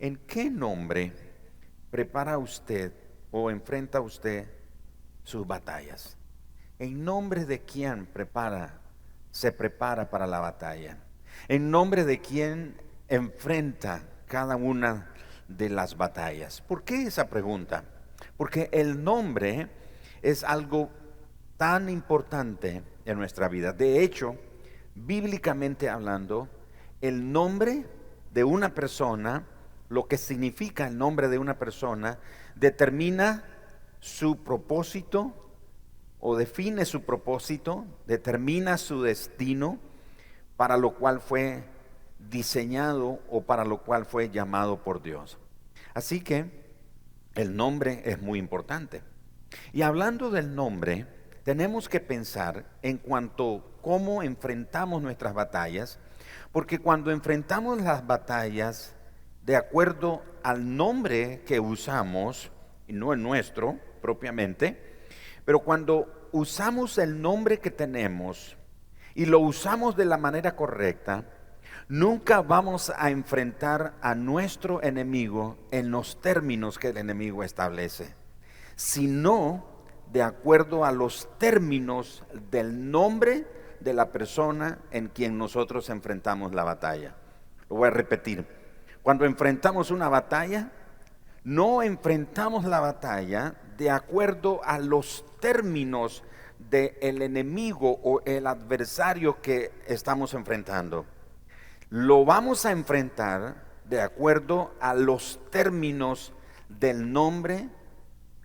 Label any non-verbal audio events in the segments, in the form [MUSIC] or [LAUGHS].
¿En qué nombre prepara usted o enfrenta usted sus batallas? ¿En nombre de quién prepara, se prepara para la batalla? ¿En nombre de quién enfrenta cada una de las batallas? ¿Por qué esa pregunta? Porque el nombre es algo tan importante en nuestra vida. De hecho, bíblicamente hablando, el nombre de una persona, lo que significa el nombre de una persona, determina su propósito o define su propósito, determina su destino para lo cual fue diseñado o para lo cual fue llamado por Dios. Así que el nombre es muy importante. Y hablando del nombre, tenemos que pensar en cuanto cómo enfrentamos nuestras batallas, porque cuando enfrentamos las batallas de acuerdo al nombre que usamos, y no el nuestro propiamente, pero cuando usamos el nombre que tenemos y lo usamos de la manera correcta, nunca vamos a enfrentar a nuestro enemigo en los términos que el enemigo establece, sino de acuerdo a los términos del nombre de la persona en quien nosotros enfrentamos la batalla. Lo voy a repetir. Cuando enfrentamos una batalla, no enfrentamos la batalla de acuerdo a los términos del enemigo o el adversario que estamos enfrentando lo vamos a enfrentar de acuerdo a los términos del nombre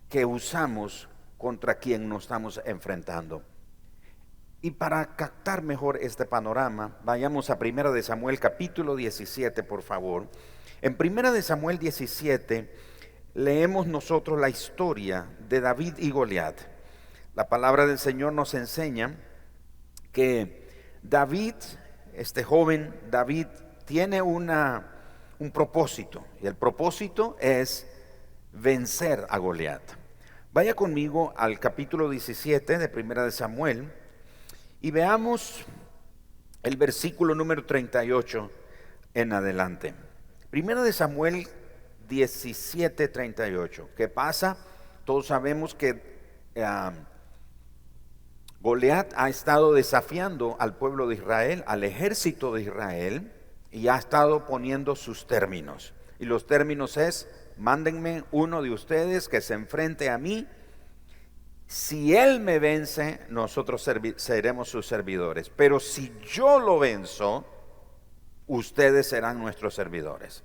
que usamos contra quien nos estamos enfrentando. Y para captar mejor este panorama, vayamos a 1 de Samuel capítulo 17, por favor. En 1 de Samuel 17 leemos nosotros la historia de David y Goliat. La palabra del Señor nos enseña que David este joven David tiene una, un propósito, y el propósito es vencer a Goliat. Vaya conmigo al capítulo 17 de Primera de Samuel y veamos el versículo número 38 en adelante. Primera de Samuel 17, 38. ¿Qué pasa? Todos sabemos que ah, Goliat ha estado desafiando al pueblo de Israel, al ejército de Israel, y ha estado poniendo sus términos. Y los términos es, mándenme uno de ustedes que se enfrente a mí. Si él me vence, nosotros seremos sus servidores. Pero si yo lo venzo, ustedes serán nuestros servidores.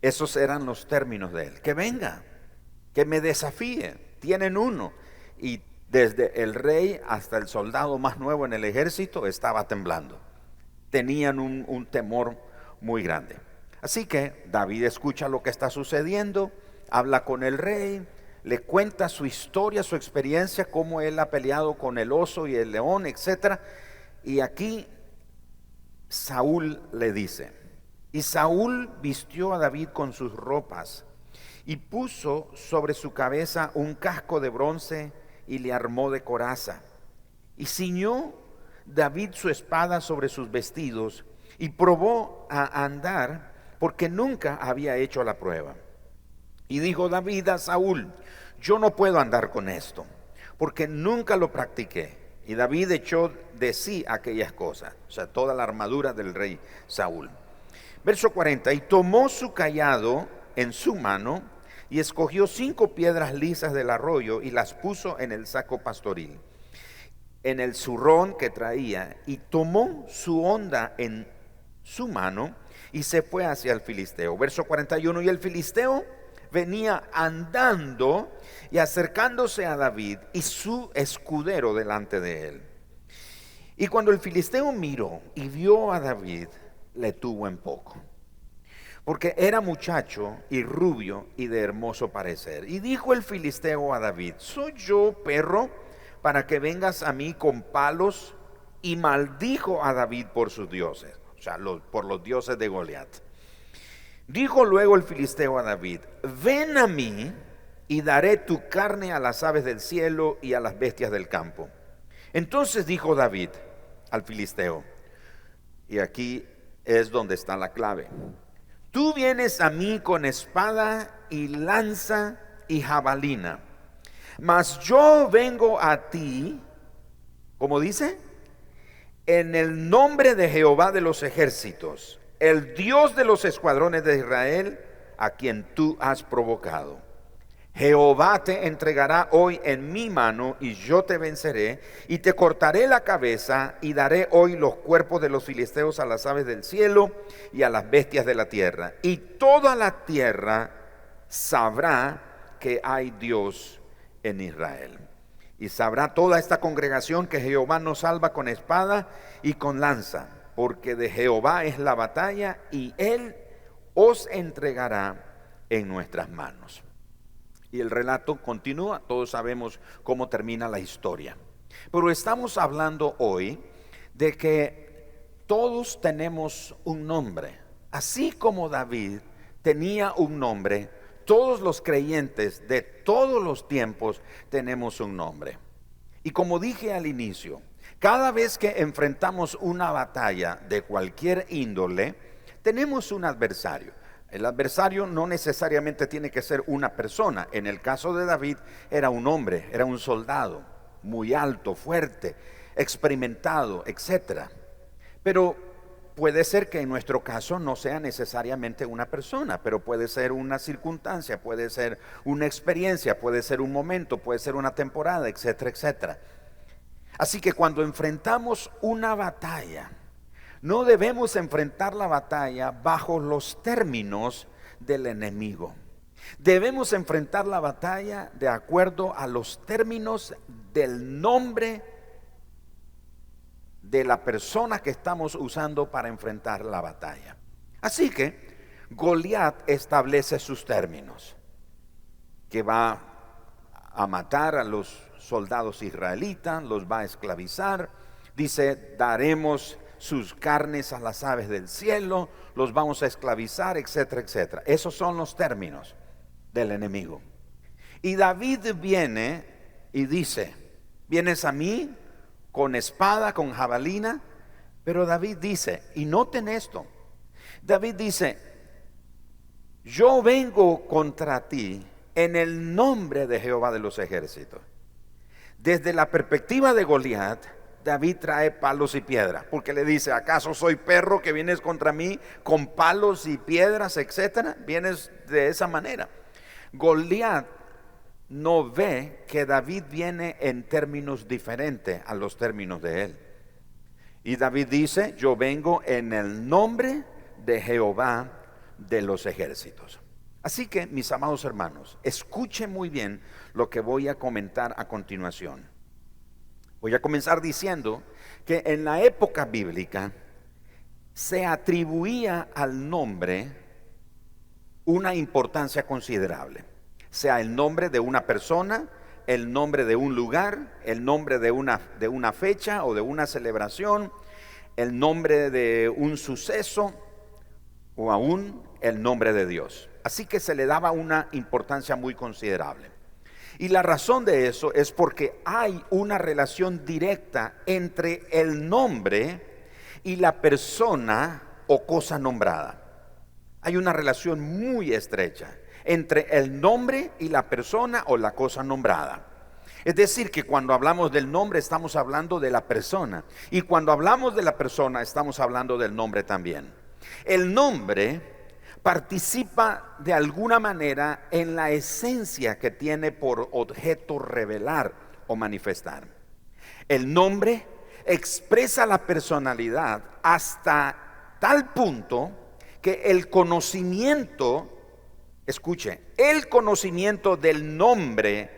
Esos eran los términos de él. Que venga, que me desafíe. Tienen uno. Y desde el rey hasta el soldado más nuevo en el ejército estaba temblando. Tenían un, temor muy grande. Así que David escucha lo que está sucediendo, habla con el rey, le cuenta su historia, su experiencia, cómo él ha peleado con el oso y el león, etc. Y aquí Saúl le dice, y Saúl vistió a David con sus ropas y puso sobre su cabeza un casco de bronce y le armó de coraza. Y ciñó David su espada sobre sus vestidos y probó a andar porque nunca había hecho la prueba. Y dijo David a Saúl, yo no puedo andar con esto, porque nunca lo practiqué. Y David echó de sí aquellas cosas, o sea, toda la armadura del rey Saúl. Verso 40, y tomó su callado en su mano y escogió cinco piedras lisas del arroyo y las puso en el saco pastoril, en el zurrón que traía, y tomó su onda en su mano y se fue hacia el filisteo. Verso 41, y el filisteo venía andando y acercándose a David y su escudero delante de él. Y cuando el filisteo miró y vio a David, le tuvo en poco porque era muchacho y rubio y de hermoso parecer. Y dijo el filisteo a David, ¿soy yo perro para que vengas a mí con palos? Y maldijo a David por sus dioses, o sea, por los dioses de Goliat. Dijo luego el filisteo a David, ven a mí y daré tu carne a las aves del cielo y a las bestias del campo. Entonces dijo David al filisteo, y aquí es donde está la clave, Tú vienes a mí con espada y lanza y jabalina, mas yo vengo a ti, como dice, en el nombre de Jehová de los ejércitos, el Dios de los escuadrones de Israel, a quien tú has provocado. Jehová te entregará hoy en mi mano y yo te venceré y te cortaré la cabeza y daré hoy los cuerpos de los filisteos a las aves del cielo y a las bestias de la tierra. Y toda la tierra sabrá que hay Dios en Israel. Y sabrá toda esta congregación que Jehová nos salva con espada y con lanza, porque de Jehová es la batalla y él os entregará en nuestras manos. Y el relato continúa, todos sabemos cómo termina la historia. Pero estamos hablando hoy de que todos tenemos un nombre. Así como David tenía un nombre, todos los creyentes de todos los tiempos tenemos un nombre. Y como dije al inicio, cada vez que enfrentamos una batalla de cualquier índole, tenemos un adversario. El adversario no necesariamente tiene que ser una persona. En el caso de David era un hombre, era un soldado, muy alto, fuerte, experimentado, etc. Pero puede ser que en nuestro caso no sea necesariamente una persona, pero puede ser una circunstancia, puede ser una experiencia, puede ser un momento, puede ser una temporada, etcétera, etcétera. Así que cuando enfrentamos una batalla, no debemos enfrentar la batalla bajo los términos del enemigo. Debemos enfrentar la batalla de acuerdo a los términos del nombre de la persona que estamos usando para enfrentar la batalla. Así que Goliat establece sus términos, que va a matar a los soldados israelitas, los va a esclavizar, dice, daremos sus carnes a las aves del cielo, los vamos a esclavizar, etcétera, etcétera. Esos son los términos del enemigo. Y David viene y dice, vienes a mí con espada, con jabalina, pero David dice, y noten esto, David dice, yo vengo contra ti en el nombre de Jehová de los ejércitos. Desde la perspectiva de Goliat, David trae palos y piedras, porque le dice, ¿acaso soy perro que vienes contra mí con palos y piedras, etcétera? Vienes de esa manera. Goliat no ve que David viene en términos diferentes a los términos de él. Y David dice, yo vengo en el nombre de Jehová de los ejércitos. Así que, mis amados hermanos, escuchen muy bien lo que voy a comentar a continuación. Voy a comenzar diciendo que en la época bíblica se atribuía al nombre una importancia considerable, sea el nombre de una persona, el nombre de un lugar, el nombre de una, de una fecha o de una celebración, el nombre de un suceso o aún el nombre de Dios. Así que se le daba una importancia muy considerable. Y la razón de eso es porque hay una relación directa entre el nombre y la persona o cosa nombrada. Hay una relación muy estrecha entre el nombre y la persona o la cosa nombrada. Es decir, que cuando hablamos del nombre estamos hablando de la persona. Y cuando hablamos de la persona estamos hablando del nombre también. El nombre participa de alguna manera en la esencia que tiene por objeto revelar o manifestar. El nombre expresa la personalidad hasta tal punto que el conocimiento, escuche, el conocimiento del nombre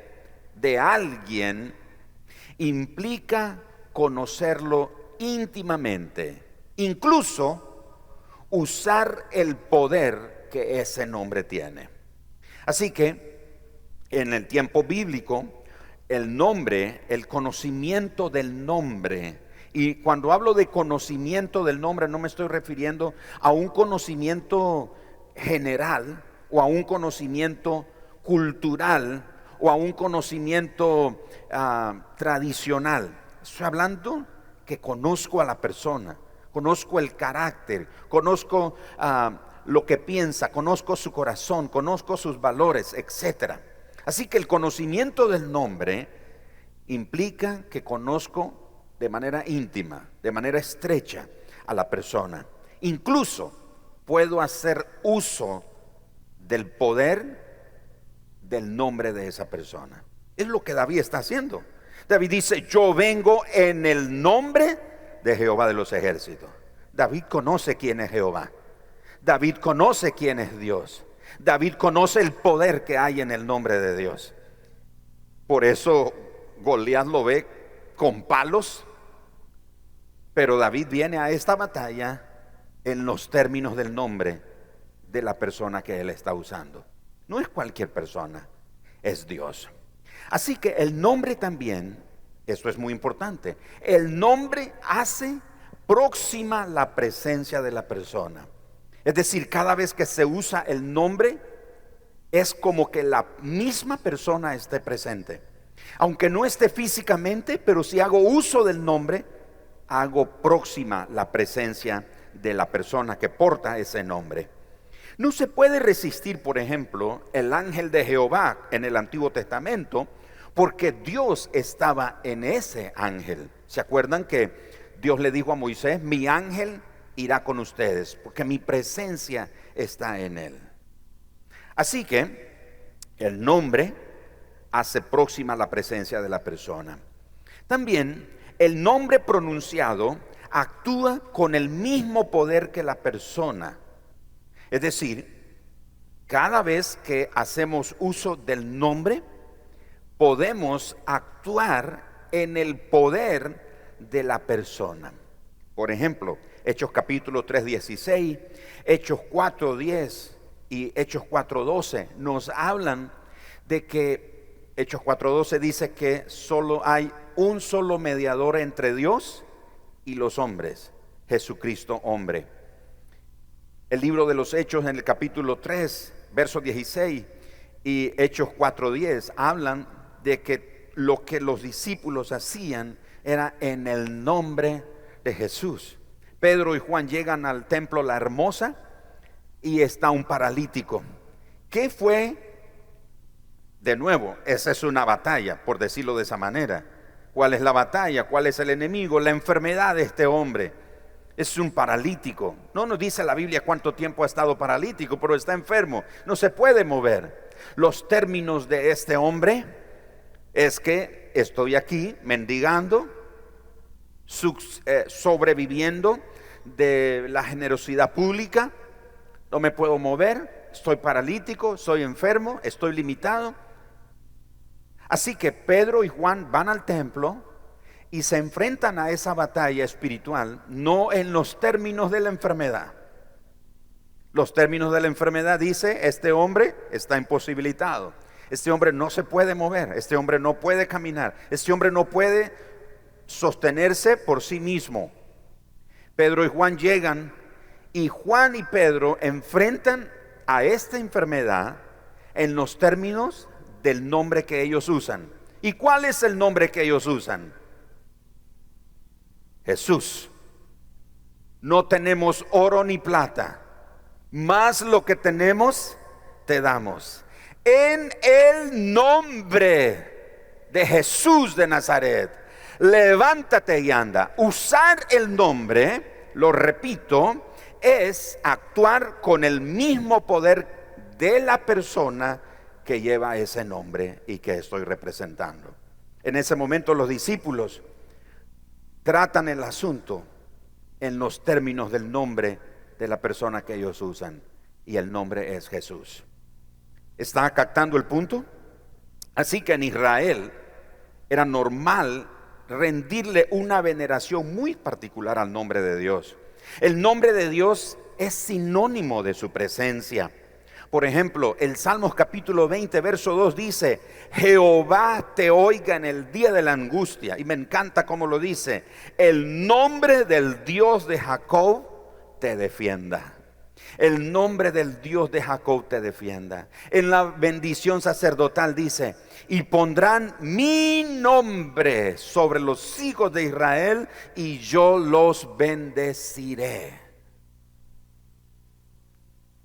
de alguien implica conocerlo íntimamente, incluso usar el poder que ese nombre tiene. Así que en el tiempo bíblico, el nombre, el conocimiento del nombre, y cuando hablo de conocimiento del nombre no me estoy refiriendo a un conocimiento general o a un conocimiento cultural o a un conocimiento ah, tradicional. Estoy hablando que conozco a la persona, conozco el carácter, conozco ah, lo que piensa, conozco su corazón, conozco sus valores, etc. Así que el conocimiento del nombre implica que conozco de manera íntima, de manera estrecha a la persona. Incluso puedo hacer uso del poder del nombre de esa persona. Es lo que David está haciendo. David dice, yo vengo en el nombre de Jehová de los ejércitos. David conoce quién es Jehová. David conoce quién es Dios. David conoce el poder que hay en el nombre de Dios. Por eso Goliat lo ve con palos, pero David viene a esta batalla en los términos del nombre de la persona que él está usando. No es cualquier persona, es Dios. Así que el nombre también, esto es muy importante, el nombre hace próxima la presencia de la persona. Es decir, cada vez que se usa el nombre, es como que la misma persona esté presente. Aunque no esté físicamente, pero si hago uso del nombre, hago próxima la presencia de la persona que porta ese nombre. No se puede resistir, por ejemplo, el ángel de Jehová en el Antiguo Testamento, porque Dios estaba en ese ángel. ¿Se acuerdan que Dios le dijo a Moisés, mi ángel irá con ustedes, porque mi presencia está en él? Así que el nombre hace próxima la presencia de la persona. También el nombre pronunciado actúa con el mismo poder que la persona. Es decir, cada vez que hacemos uso del nombre, podemos actuar en el poder de la persona. Por ejemplo, Hechos capítulo 3:16, Hechos 4:10 y Hechos 4:12 nos hablan de que Hechos 4:12 dice que solo hay un solo mediador entre Dios y los hombres, Jesucristo hombre el libro de los Hechos en el capítulo 3, verso 16 y Hechos 4.10 hablan de que lo que los discípulos hacían era en el nombre de Jesús. Pedro y Juan llegan al templo La Hermosa y está un paralítico. ¿Qué fue? De nuevo, esa es una batalla, por decirlo de esa manera. ¿Cuál es la batalla? ¿Cuál es el enemigo? La enfermedad de este hombre es un paralítico. No nos dice la Biblia cuánto tiempo ha estado paralítico, pero está enfermo, no se puede mover. Los términos de este hombre es que estoy aquí mendigando, eh, sobreviviendo de la generosidad pública, no me puedo mover, estoy paralítico, soy enfermo, estoy limitado. Así que Pedro y Juan van al templo y se enfrentan a esa batalla espiritual no en los términos de la enfermedad. Los términos de la enfermedad dice, este hombre está imposibilitado, este hombre no se puede mover, este hombre no puede caminar, este hombre no puede sostenerse por sí mismo. Pedro y Juan llegan y Juan y Pedro enfrentan a esta enfermedad en los términos del nombre que ellos usan. ¿Y cuál es el nombre que ellos usan? Jesús. No tenemos oro ni plata, más lo que tenemos te damos. En el nombre de Jesús de Nazaret, levántate y anda. Usar el nombre, lo repito, es actuar con el mismo poder de la persona que lleva ese nombre y que estoy representando. En ese momento los discípulos tratan el asunto en los términos del nombre de la persona que ellos usan. Y el nombre es Jesús. ¿Está captando el punto? Así que en Israel era normal rendirle una veneración muy particular al nombre de Dios. El nombre de Dios es sinónimo de su presencia. Por ejemplo, el Salmos capítulo 20, verso 2 dice, Jehová te oiga en el día de la angustia. Y me encanta cómo lo dice, el nombre del Dios de Jacob te defienda. El nombre del Dios de Jacob te defienda. En la bendición sacerdotal dice, y pondrán mi nombre sobre los hijos de Israel y yo los bendeciré.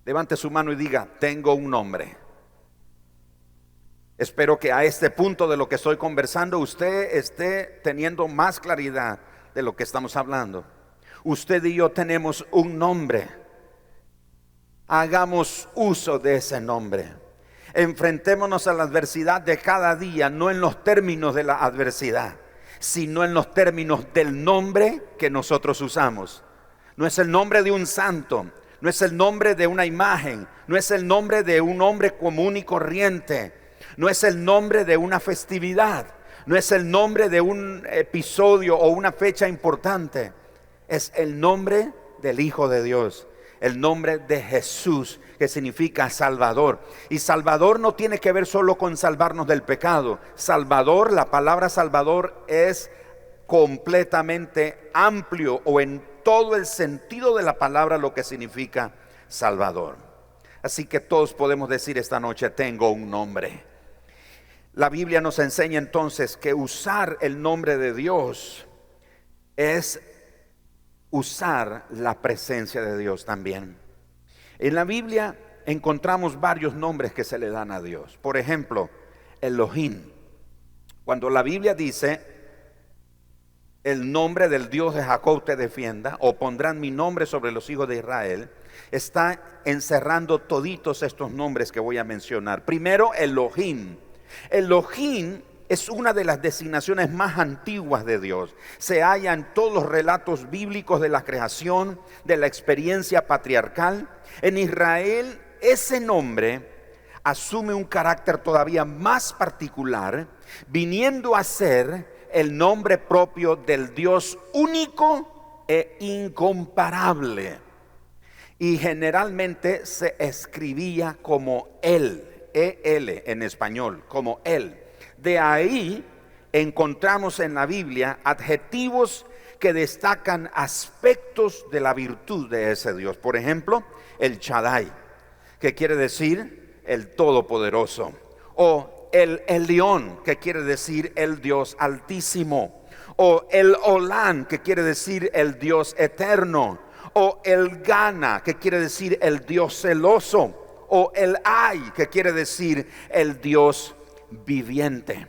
Levante su mano y diga, tengo un nombre. Espero que a este punto de lo que estoy conversando usted esté teniendo más claridad de lo que estamos hablando. Usted y yo tenemos un nombre. Hagamos uso de ese nombre. Enfrentémonos a la adversidad de cada día, no en los términos de la adversidad, sino en los términos del nombre que nosotros usamos. No es el nombre de un santo, no es el nombre de una imagen, no es el nombre de un hombre común y corriente, no es el nombre de una festividad, no es el nombre de un episodio o una fecha importante, es el nombre del Hijo de Dios, el nombre de Jesús, que significa Salvador. Y Salvador no tiene que ver solo con salvarnos del pecado. Salvador, la palabra Salvador es completamente amplio o en todo el sentido de la palabra lo que significa Salvador. Así que todos podemos decir esta noche, tengo un nombre. La Biblia nos enseña entonces que usar el nombre de Dios es usar la presencia de Dios también. En la Biblia encontramos varios nombres que se le dan a Dios. Por ejemplo, Elohim. Cuando la Biblia dice, el nombre del Dios de Jacob te defienda, o pondrán mi nombre sobre los hijos de Israel, está encerrando toditos estos nombres que voy a mencionar. Primero, Elohim. Elohim es una de las designaciones más antiguas de Dios. Se halla en todos los relatos bíblicos de la creación, de la experiencia patriarcal. En Israel ese nombre asume un carácter todavía más particular, viniendo a ser el nombre propio del Dios único e incomparable. Y generalmente se escribía como Él, E-L en español, como Él. De ahí encontramos en la Biblia adjetivos que destacan aspectos de la virtud de ese Dios. Por ejemplo, el Chadai, que quiere decir el Todopoderoso. O el Elión, que quiere decir el Dios Altísimo. O el Olán, que quiere decir el Dios Eterno. O el Gana, que quiere decir el Dios celoso. O el Ay, que quiere decir el Dios viviente.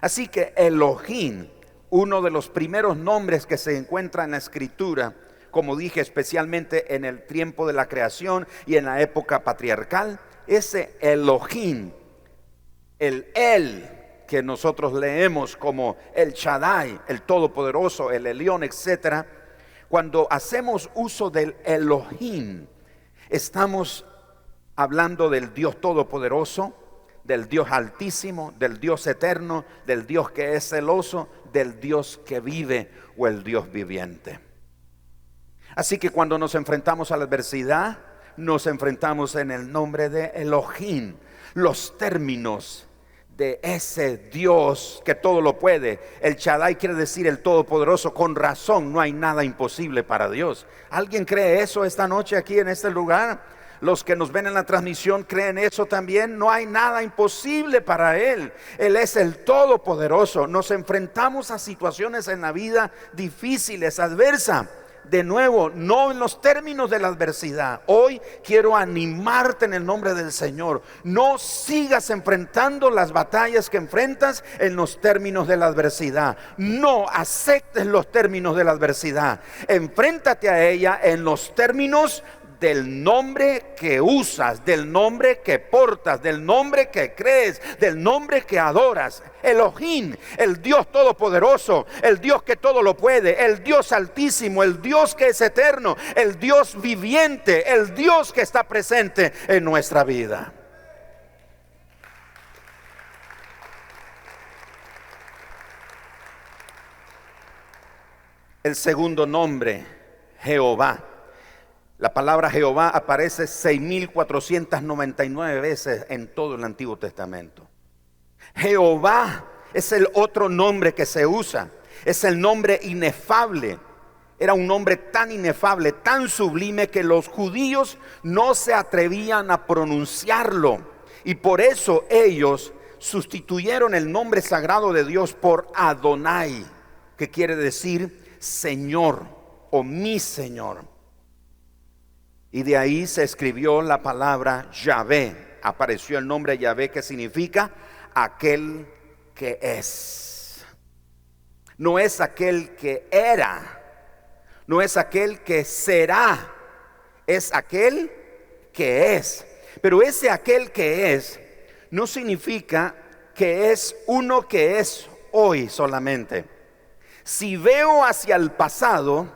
Así que Elohim, uno de los primeros nombres que se encuentra en la escritura, como dije especialmente en el tiempo de la creación y en la época patriarcal, ese Elohim, el El que nosotros leemos como el Shaddai, el Todopoderoso, el Elión, etcétera, cuando hacemos uso del Elohim, estamos hablando del Dios Todopoderoso, del Dios altísimo, del Dios eterno, del Dios que es celoso, del Dios que vive o el Dios viviente. Así que cuando nos enfrentamos a la adversidad, nos enfrentamos en el nombre de Elohim, los términos de ese Dios que todo lo puede. El Shaddai quiere decir el Todopoderoso. Con razón, no hay nada imposible para Dios. ¿Alguien cree eso esta noche aquí en este lugar? Los que nos ven en la transmisión creen eso también. No hay nada imposible para Él. Él es el Todopoderoso. Nos enfrentamos a situaciones en la vida difíciles, adversas de nuevo, no en los términos de la adversidad. Hoy quiero animarte en el nombre del Señor. No sigas enfrentando las batallas que enfrentas en los términos de la adversidad. No aceptes los términos de la adversidad. Enfréntate a ella en los términos del nombre que usas, del nombre que portas, del nombre que crees, del nombre que adoras. Elohim, el Dios todopoderoso, el Dios que todo lo puede, el Dios altísimo, el Dios que es eterno, el Dios viviente, el Dios que está presente en nuestra vida. El segundo nombre, Jehová. La palabra Jehová aparece 6.499 veces en todo el Antiguo Testamento. Jehová es el otro nombre que se usa. Es el nombre inefable. Era un nombre tan inefable, tan sublime que los judíos no se atrevían a pronunciarlo. Y por eso ellos sustituyeron el nombre sagrado de Dios por Adonai, que quiere decir Señor o mi Señor. Y de ahí se escribió la palabra Yahvé. Apareció el nombre Yahvé que significa aquel que es. No es aquel que era. No es aquel que será. Es aquel que es. Pero ese aquel que es no significa que es uno que es hoy solamente. Si veo hacia el pasado,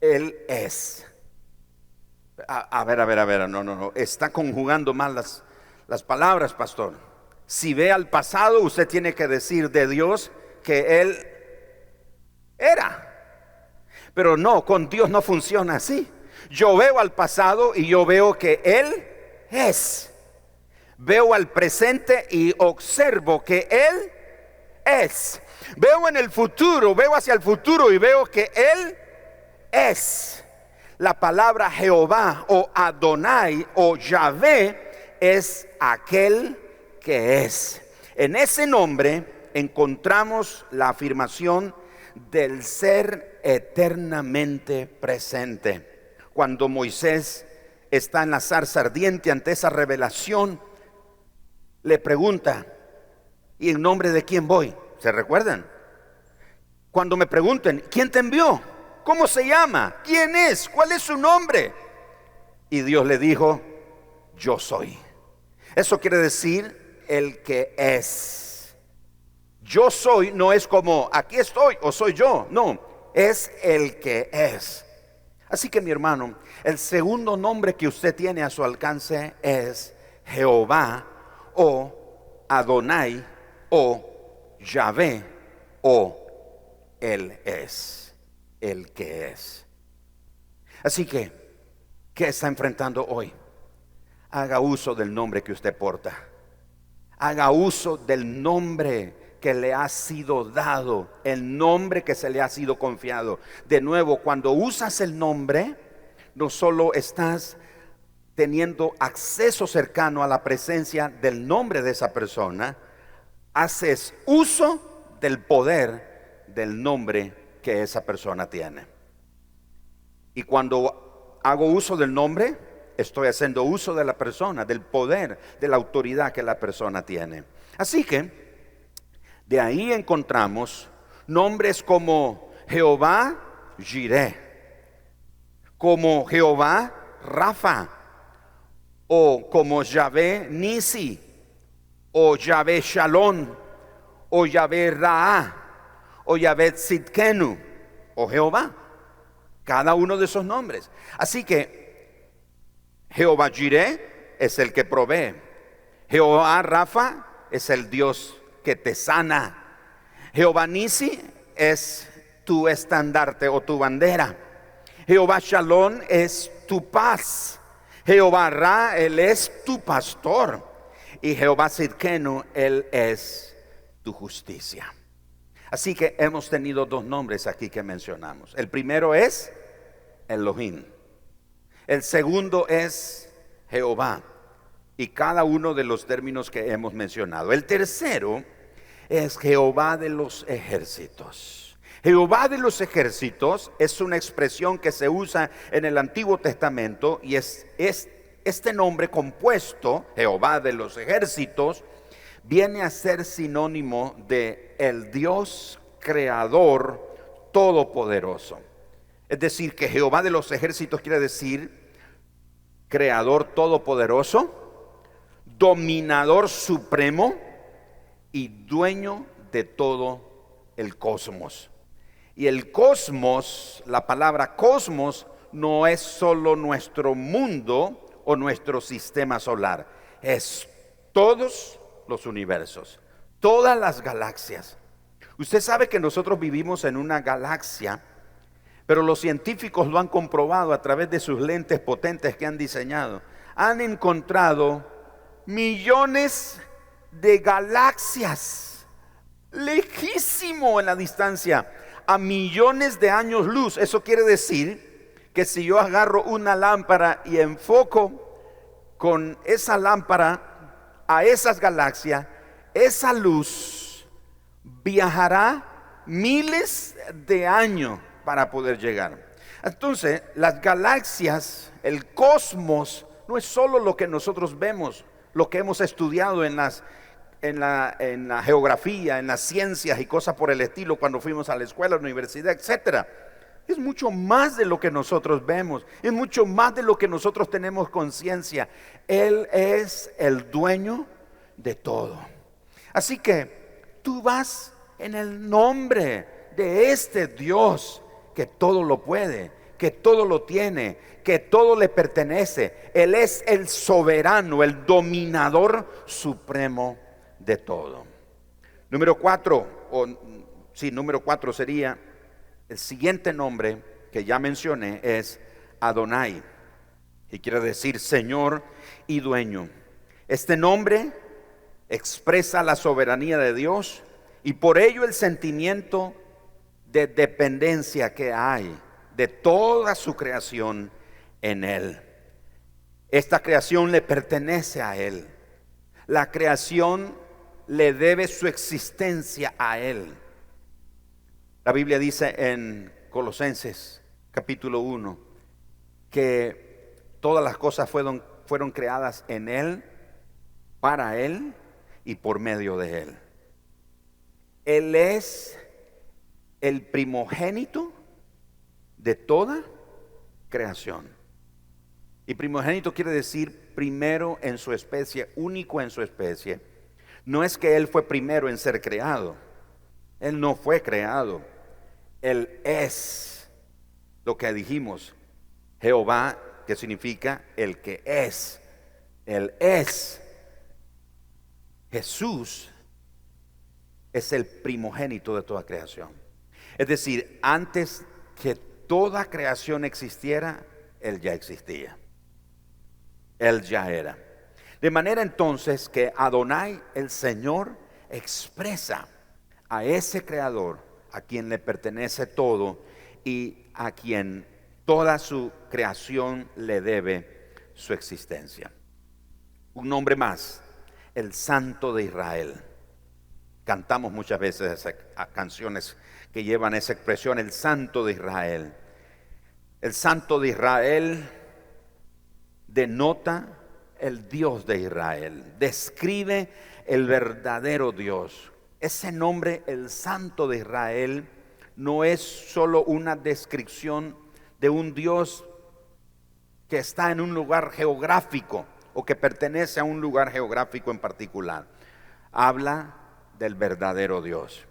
Él es. A, ver, a ver, a ver, no, no, no. Está conjugando mal las, las palabras, pastor. Si ve al pasado, usted tiene que decir de Dios que Él era. Pero no, con Dios no funciona así. Yo veo al pasado y yo veo que Él es. Veo al presente y observo que Él es. Veo en el futuro, veo hacia el futuro y veo que Él es. La palabra Jehová o Adonai o Yahvé es aquel que es. En ese nombre encontramos la afirmación del ser eternamente presente. Cuando Moisés está en la zarza ardiente ante esa revelación, le pregunta, ¿y en nombre de quién voy? ¿Se recuerdan? Cuando me pregunten, ¿quién te envió? ¿Cómo se llama? ¿Quién es? ¿Cuál es su nombre? Y Dios le dijo, yo soy. Eso quiere decir el que es. Yo soy no es como aquí estoy o soy yo, no, es el que es. Así que mi hermano, el segundo nombre que usted tiene a su alcance es Jehová o Adonai o Yahvé o Él es el que es. Así que, ¿qué está enfrentando hoy? Haga uso del nombre que usted porta. Haga uso del nombre que le ha sido dado, el nombre que se le ha sido confiado. De nuevo, cuando usas el nombre, no solo estás teniendo acceso cercano a la presencia del nombre de esa persona, haces uso del poder del nombre que esa persona tiene. Y cuando hago uso del nombre, estoy haciendo uso de la persona, del poder, de la autoridad que la persona tiene. Así que de ahí encontramos nombres como Jehová Jireh, como Jehová Rafa, o como Yahvé Nisi, o Yahvé Shalom, o Yahvé Raá, o Yahvé Tzidkenu, o Jehová. Cada uno de esos nombres. Así que Jehová Jireh es el que provee. Jehová Rafa es el Dios que te sana. Jehová Nisi es tu estandarte o tu bandera. Jehová Shalom es tu paz. Jehová Ra, Él es tu pastor. Y Jehová Sidkenu, Él es tu justicia. Así que hemos tenido dos nombres aquí que mencionamos. El primero es Elohim. El segundo es Jehová. Y cada uno de los términos que hemos mencionado. El tercero es Jehová de los ejércitos. Jehová de los ejércitos es una expresión que se usa en el Antiguo Testamento y es, es este nombre compuesto, Jehová de los ejércitos, viene a ser sinónimo de el Dios creador todopoderoso. Es decir, que Jehová de los ejércitos quiere decir creador todopoderoso, dominador supremo y dueño de todo el cosmos. Y el cosmos, la palabra cosmos, no es solo nuestro mundo, o nuestro sistema solar. Es todos los universos, todas las galaxias. Usted sabe que nosotros vivimos en una galaxia, pero los científicos lo han comprobado a través de sus lentes potentes que han diseñado. Han encontrado millones de galaxias, lejísimo en la distancia, a millones de años luz. Eso quiere decir que si yo agarro una lámpara y enfoco con esa lámpara a esas galaxias, esa luz viajará miles de años para poder llegar. Entonces, las galaxias, el cosmos, no es solo lo que nosotros vemos, lo que hemos estudiado en las en la, en la, geografía, en las ciencias y cosas por el estilo cuando fuimos a la escuela, a la universidad, etcétera. Es mucho más de lo que nosotros vemos, es mucho más de lo que nosotros tenemos conciencia. Él es el dueño de todo. Así que tú vas en el nombre de este Dios que todo lo puede, que todo lo tiene, que todo le pertenece. Él es el soberano, el dominador supremo de todo. Número cuatro, o sí, número cuatro sería, el siguiente nombre que ya mencioné es Adonai, y quiere decir Señor y dueño. Este nombre expresa la soberanía de Dios y por ello el sentimiento de dependencia que hay de toda su creación en Él. Esta creación le pertenece a Él. La creación le debe su existencia a Él. La Biblia dice en Colosenses capítulo 1 que todas las cosas fueron, fueron creadas en Él, para Él y por medio de Él. Él es el primogénito de toda creación. Y primogénito quiere decir primero en su especie, único en su especie. No es que Él fue primero en ser creado. Él no fue creado. Él es lo que dijimos. Jehová, que significa el que es. Él es. Jesús es el primogénito de toda creación. Es decir, antes que toda creación existiera, Él ya existía. Él ya era. De manera entonces que Adonai, el Señor, expresa a ese creador a quien le pertenece todo y a quien toda su creación le debe su existencia. Un nombre más, el Santo de Israel. Cantamos muchas veces canciones que llevan esa expresión, el Santo de Israel. El Santo de Israel denota el Dios de Israel, describe el verdadero Dios. Ese nombre, el Santo de Israel, no es solo una descripción de un Dios que está en un lugar geográfico o que pertenece a un lugar geográfico en particular. Habla del verdadero Dios.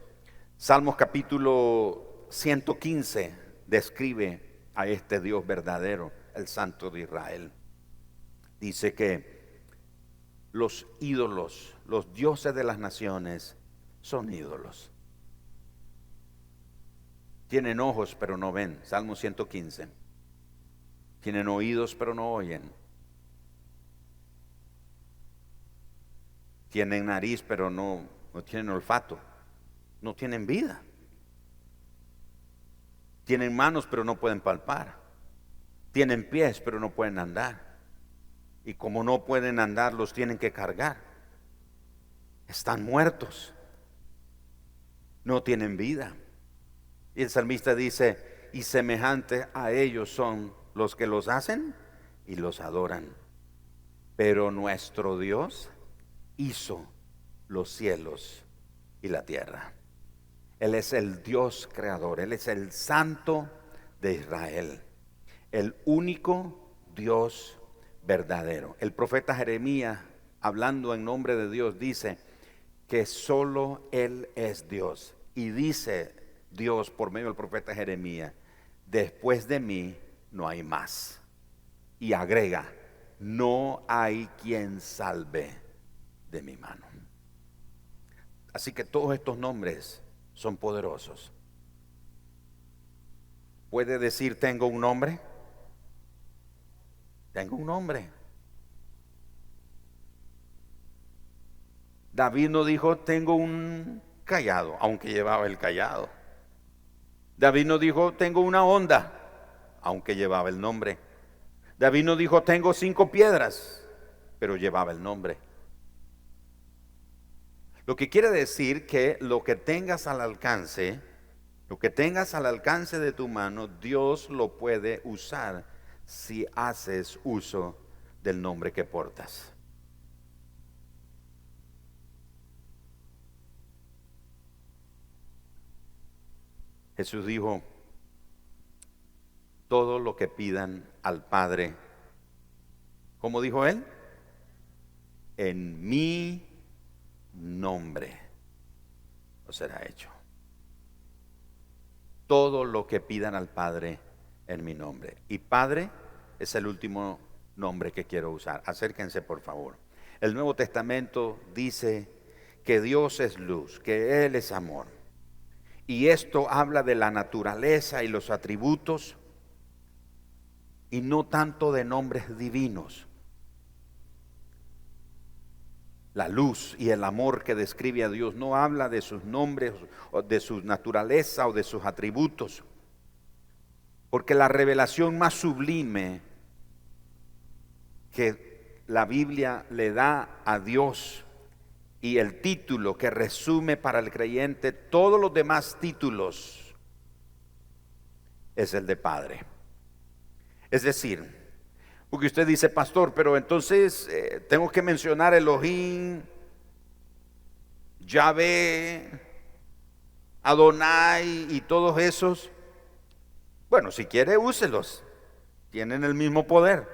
Salmos capítulo 115 describe a este Dios verdadero, el Santo de Israel. Dice que los ídolos, los dioses de las naciones, son ídolos. Tienen ojos pero no ven. Salmo 115. Tienen oídos pero no oyen. Tienen nariz pero no, no tienen olfato. No tienen vida. Tienen manos pero no pueden palpar. Tienen pies pero no pueden andar. Y como no pueden andar, los tienen que cargar. Están muertos no tienen vida. Y el salmista dice, y semejante a ellos son los que los hacen y los adoran. Pero nuestro Dios hizo los cielos y la tierra. Él es el Dios creador, Él es el santo de Israel, el único Dios verdadero. El profeta Jeremías, hablando en nombre de Dios, dice que solo Él es Dios y dice Dios por medio del profeta Jeremías, después de mí no hay más. Y agrega, no hay quien salve de mi mano. Así que todos estos nombres son poderosos. ¿Puede decir tengo un nombre? Tengo un nombre. David no dijo tengo un callado, aunque llevaba el callado. David no dijo, tengo una onda, aunque llevaba el nombre. David no dijo, tengo cinco piedras, pero llevaba el nombre. Lo que quiere decir que lo que tengas al alcance Lo que tengas al alcance de tu mano, Dios lo puede usar si haces uso del nombre que portas. Jesús dijo, todo lo que pidan al Padre, como dijo él, en mi nombre os será hecho. Todo lo que pidan al Padre en mi nombre. Y Padre es el último nombre que quiero usar. Acérquense por favor. El Nuevo Testamento dice que Dios es luz, que Él es amor. Y esto habla de la naturaleza y los atributos y no tanto de nombres divinos. La luz y el amor que describe a Dios no habla de sus nombres, o de su naturaleza o de sus atributos. Porque la revelación más sublime que la Biblia le da a Dios y el título que resume para el creyente todos los demás títulos es el de Padre. Es decir, porque usted dice, pastor, pero entonces eh, tengo que mencionar Elohim, Yahvé, Adonai y todos esos. Bueno, si quiere, úselos. Tienen el mismo poder.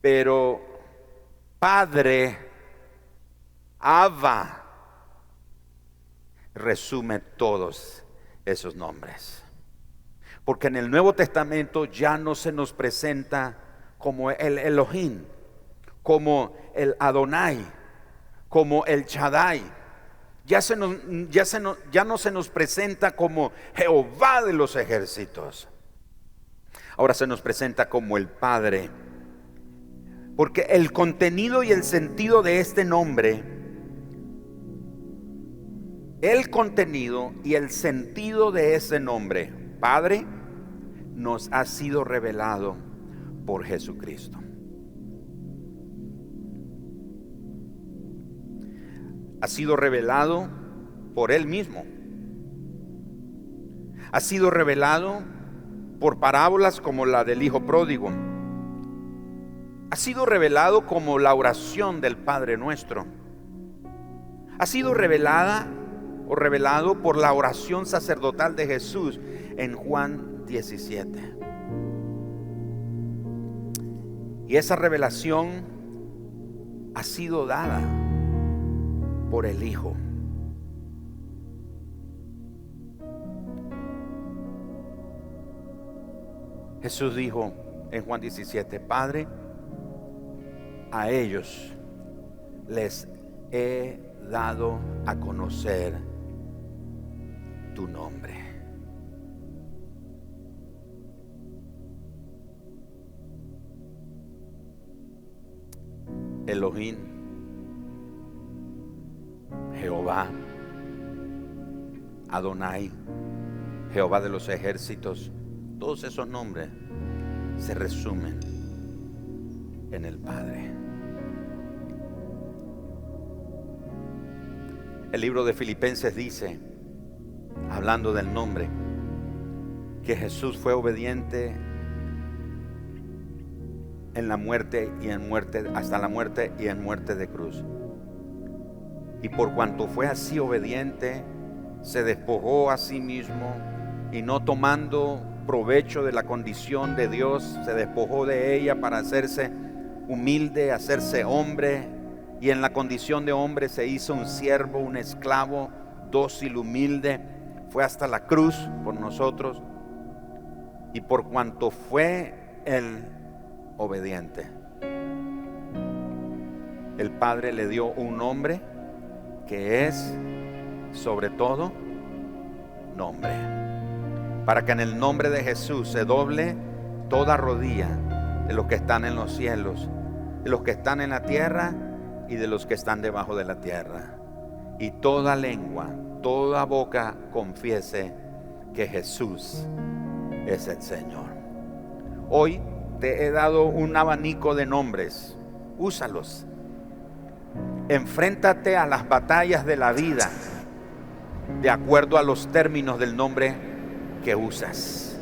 Pero Padre, Abba, resume todos esos nombres. Porque en el Nuevo Testamento ya no se nos presenta como el Elohim, como el Adonai, como el Chadai. Ya, se ya, se ya no se nos presenta como Jehová de los ejércitos. Ahora se nos presenta como el Padre. Porque el contenido y el sentido de este nombre, el contenido y el sentido de ese nombre, Padre, nos ha sido revelado por Jesucristo. Ha sido revelado por Él mismo. Ha sido revelado por parábolas como la del Hijo Pródigo. Ha sido revelado como la oración del Padre nuestro. Ha sido revelada o revelado por la oración sacerdotal de Jesús en Juan 17. Y esa revelación ha sido dada por el Hijo. Jesús dijo en Juan 17, Padre, a ellos les he dado a conocer tu nombre. Elohim, Jehová, Adonai, Jehová de los ejércitos, todos esos nombres se resumen en el Padre. El libro de Filipenses dice, hablando del nombre, que Jesús fue obediente en la muerte y en muerte, hasta la muerte y en muerte de cruz. Y por cuanto fue así obediente, se despojó a sí mismo y no tomando provecho de la condición de Dios, se despojó de ella para hacerse humilde, hacerse hombre, y en la condición de hombre se hizo un siervo, un esclavo, dócil, humilde, fue hasta la cruz por nosotros, y por cuanto fue el obediente. El Padre le dio un nombre que es sobre todo nombre. Para que en el nombre de Jesús se doble toda rodilla de los que están en los cielos, de los que están en la tierra y de los que están debajo de la tierra. Y toda lengua, toda boca confiese que Jesús es el Señor. Hoy te he dado un abanico de nombres. Úsalos. Enfréntate a las batallas de la vida de acuerdo a los términos del nombre que usas.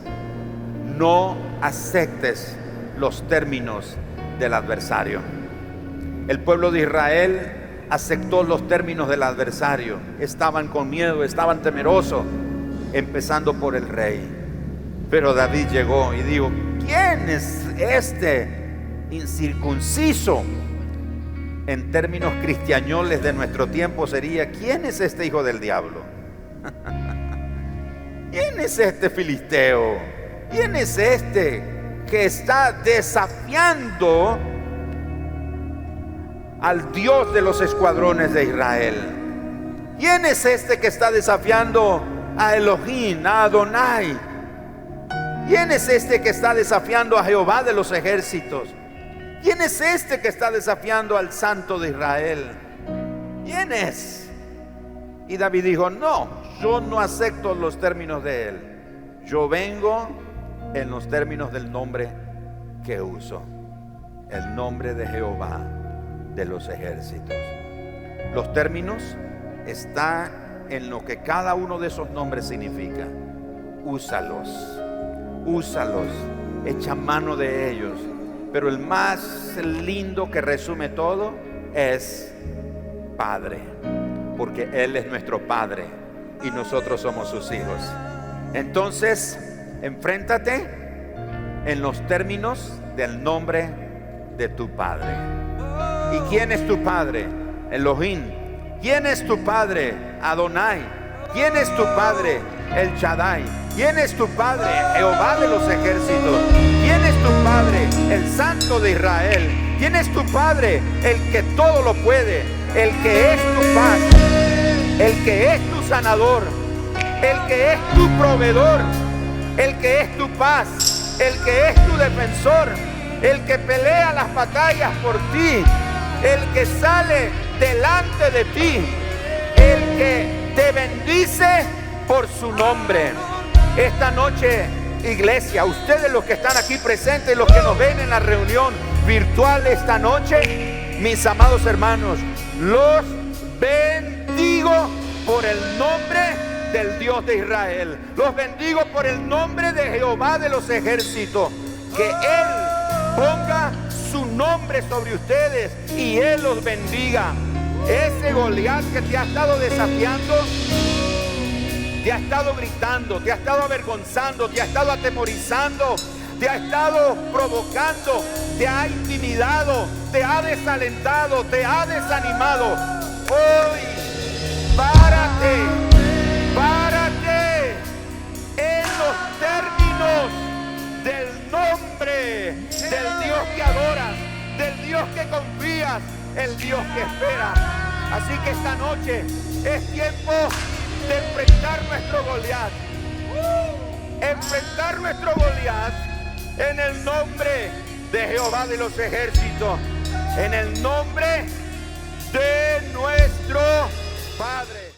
No aceptes los términos del adversario. El pueblo de Israel aceptó los términos del adversario. Estaban con miedo, estaban temerosos, empezando por el rey. Pero David llegó y dijo, ¿quién es este incircunciso? En términos cristiañoles de nuestro tiempo sería, ¿quién es este hijo del diablo? [LAUGHS] ¿Quién es este filisteo? ¿Quién es este que está desafiando al Dios de los escuadrones de Israel? ¿Quién es este que está desafiando a Elohim, a Adonai? ¿Quién es este que está desafiando a Jehová de los ejércitos? ¿Quién es este que está desafiando al Santo de Israel? ¿Quién es? Y David dijo, no, yo no acepto los términos de él. Yo vengo en los términos del nombre que uso. El nombre de Jehová de los ejércitos. Los términos están en lo que cada uno de esos nombres significa. Úsalos, úsalos, echa mano de ellos. Pero el más lindo que resume todo es Padre, porque Él es nuestro Padre y nosotros somos sus hijos. Entonces, enfréntate en los términos del nombre de tu Padre. ¿Y quién es tu Padre? Elohim. ¿Quién es tu Padre? Adonai. ¿Quién es tu Padre? El Shaddai. ¿Quién es tu Padre? Jehová de los ejércitos. ¿Quién es tu Padre? El Santo de Israel. ¿Quién es tu Padre? El que todo lo puede. El que es tu paz. El que es tu sanador. El que es tu proveedor. El que es tu paz. El que es tu defensor. El que pelea las batallas por ti. El que sale delante de ti. El que te bendice por su nombre. Esta noche, iglesia, ustedes los que están aquí presentes, los que nos ven en la reunión virtual esta noche, mis amados hermanos, los bendigo por el nombre del Dios de Israel. Los bendigo por el nombre de Jehová de los ejércitos. Que Él ponga nombre sobre ustedes y Él los bendiga. Ese Goliat que te ha estado desafiando, te ha estado gritando, te ha estado avergonzando, te ha estado atemorizando, te ha estado provocando, te ha intimidado, te ha desalentado, te ha desanimado. Hoy, párate, el Dios que espera. Así que esta noche es tiempo de enfrentar nuestro Goliat. Enfrentar nuestro Goliat en el nombre de Jehová de los ejércitos. En el nombre de nuestro Padre.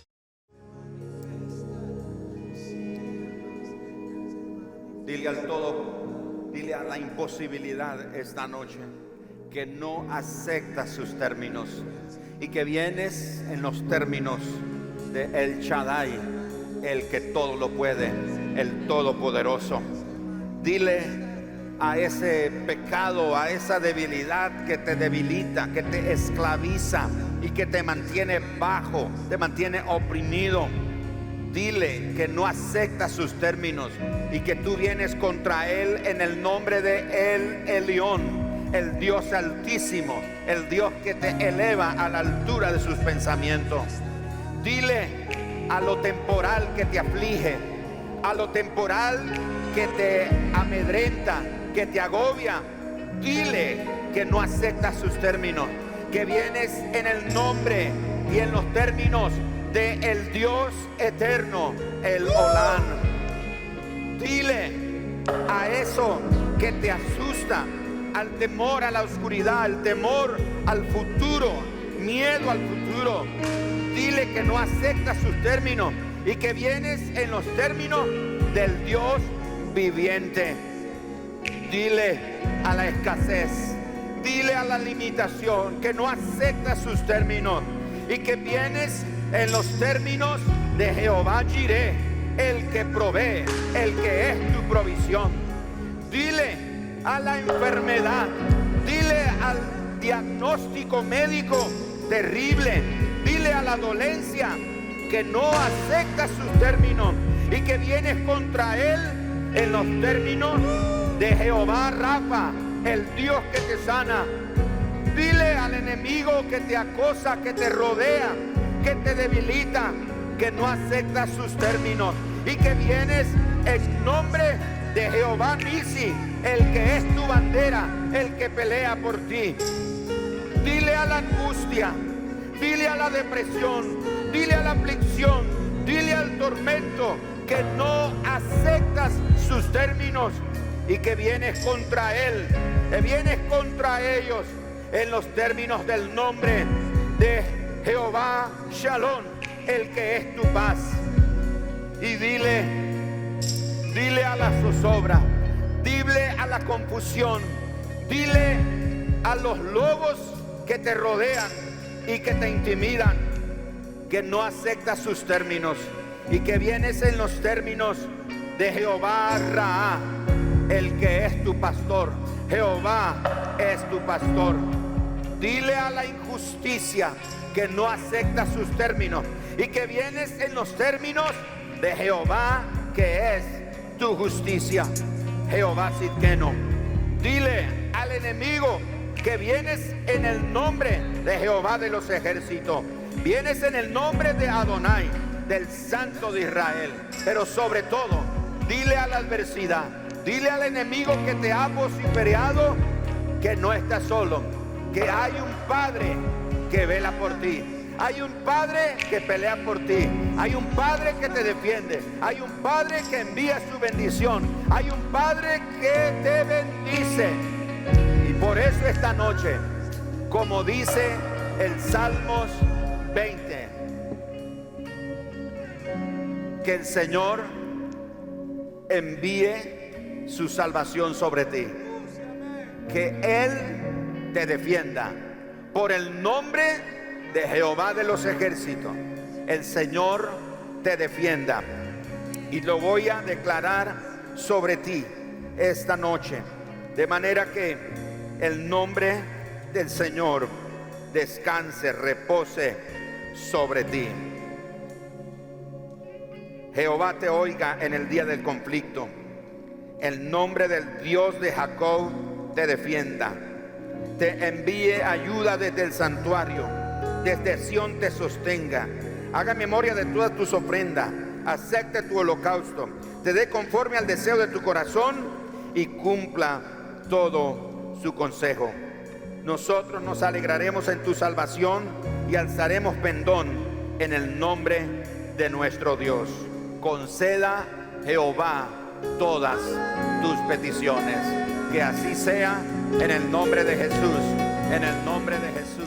Dile al todo, dile a la imposibilidad esta noche que no acepta sus términos y que vienes en los términos de El Shaddai, el que todo lo puede, el todopoderoso. Dile a ese pecado, a esa debilidad que te debilita, que te esclaviza y que te mantiene bajo, te mantiene oprimido. Dile que no acepta sus términos y que tú vienes contra él en el nombre de El Elión, el Dios altísimo, el Dios que te eleva a la altura de sus pensamientos. Dile a lo temporal que te aflige, a lo temporal que te amedrenta, que te agobia. Dile que no aceptas sus términos, que vienes en el nombre y en los términos de el Dios eterno, el Olán. Dile a eso que te asusta, al temor a la oscuridad, al temor al futuro, miedo al futuro. Dile que no acepta sus términos y que vienes en los términos del Dios viviente. Dile a la escasez, dile a la limitación que no acepta sus términos y que vienes en los términos de Jehová Jireh, el que provee, el que es tu provisión. Dile a la enfermedad, dile al diagnóstico médico terrible, dile a la dolencia que no acepta sus términos y que vienes contra él en los términos de Jehová Rafa, el Dios que te sana. Dile al enemigo que te acosa, que te rodea, que te debilita, que no acepta sus términos y que vienes en nombre de Jehová Nisi, el que es tu bandera, el que pelea por ti. Dile a la angustia, dile a la depresión, dile a la aflicción, dile al tormento que no aceptas sus términos y que vienes contra él, que vienes contra ellos en los términos del nombre de Jehová Shalom, el que es tu paz. Y dile, dile a la zozobra, dile a la confusión, dile a los lobos que te rodean y que te intimidan, que no aceptas sus términos y que vienes en los términos de Jehová Ra, el que es tu pastor. Jehová es tu pastor. Dile a la injusticia que no acepta sus términos y que vienes en los términos de Jehová que es tu justicia. Jehová Sidkeno. Dile al enemigo que vienes en el nombre de Jehová de los ejércitos. Vienes en el nombre de Adonai, del Santo de Israel. Pero sobre todo, dile a la adversidad, dile al enemigo que te ha vociferado que no estás solo, que hay un Padre que vela por ti. Hay un Padre que pelea por ti. Hay un Padre que te defiende. Hay un Padre que envía su bendición. Hay un Padre que te bendice. Y por eso esta noche, como dice el Salmos 20, que el Señor envíe su salvación sobre ti. Que Él te defienda. Por el nombre de Jehová de los ejércitos, el Señor te defienda. Y lo voy a declarar sobre ti esta noche. De manera que el nombre del Señor descanse, repose sobre ti. Jehová te oiga en el día del conflicto. El nombre del Dios de Jacob te defienda. Te envíe ayuda desde el santuario. Desde Sión te sostenga. Haga memoria de todas tus ofrendas. Acepte tu holocausto. Te dé conforme al deseo de tu corazón y cumpla todo su consejo. Nosotros nos alegraremos en tu salvación y alzaremos pendón en el nombre de nuestro Dios. Conceda Jehová todas tus peticiones. Que así sea en el nombre de Jesús, en el nombre de Jesús.